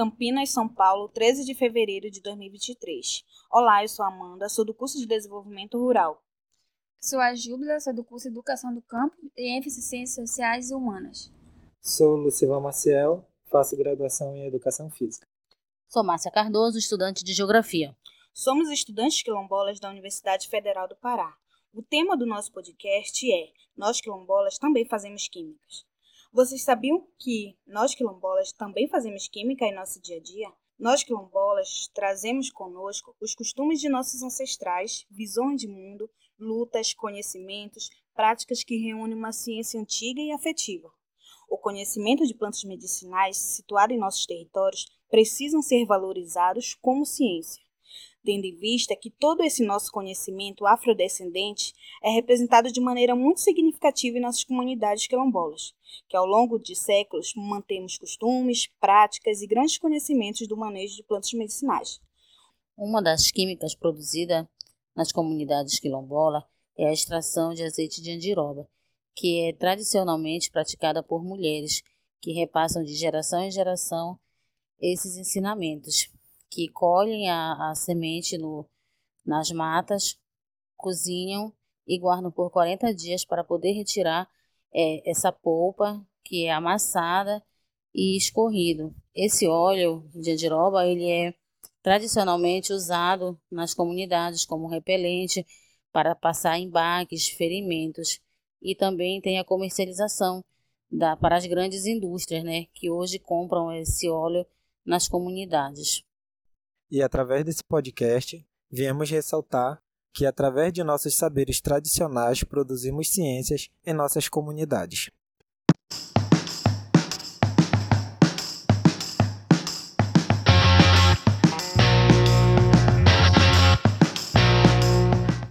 Campinas, São Paulo, 13 de fevereiro de 2023. Olá, eu sou Amanda, sou do curso de Desenvolvimento Rural. Sou a Júbila, sou do curso Educação do Campo e ênfase em Ciências Sociais e Humanas. Sou Lucival Maciel, faço graduação em Educação Física. Sou Márcia Cardoso, estudante de Geografia. Somos estudantes quilombolas da Universidade Federal do Pará. O tema do nosso podcast é Nós quilombolas também fazemos químicas. Vocês sabiam que nós quilombolas também fazemos química em nosso dia a dia? Nós quilombolas trazemos conosco os costumes de nossos ancestrais, visões de mundo, lutas, conhecimentos, práticas que reúnem uma ciência antiga e afetiva. O conhecimento de plantas medicinais situado em nossos territórios precisam ser valorizados como ciência tendo em vista que todo esse nosso conhecimento afrodescendente é representado de maneira muito significativa em nossas comunidades quilombolas, que ao longo de séculos mantemos costumes, práticas e grandes conhecimentos do manejo de plantas medicinais. Uma das químicas produzida nas comunidades quilombolas é a extração de azeite de andiroba, que é tradicionalmente praticada por mulheres que repassam de geração em geração esses ensinamentos que colhem a, a semente no, nas matas, cozinham e guardam por 40 dias para poder retirar é, essa polpa que é amassada e escorrido. Esse óleo de andiroba ele é tradicionalmente usado nas comunidades como repelente para passar embaques, ferimentos e também tem a comercialização da, para as grandes indústrias, né, que hoje compram esse óleo nas comunidades. E através desse podcast, viemos ressaltar que através de nossos saberes tradicionais produzimos ciências em nossas comunidades.